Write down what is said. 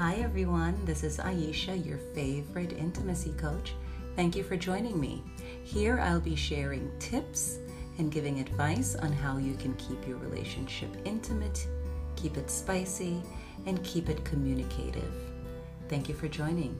Hi, everyone. This is Ayesha, your favorite intimacy coach. Thank you for joining me. Here, I'll be sharing tips and giving advice on how you can keep your relationship intimate, keep it spicy, and keep it communicative. Thank you for joining.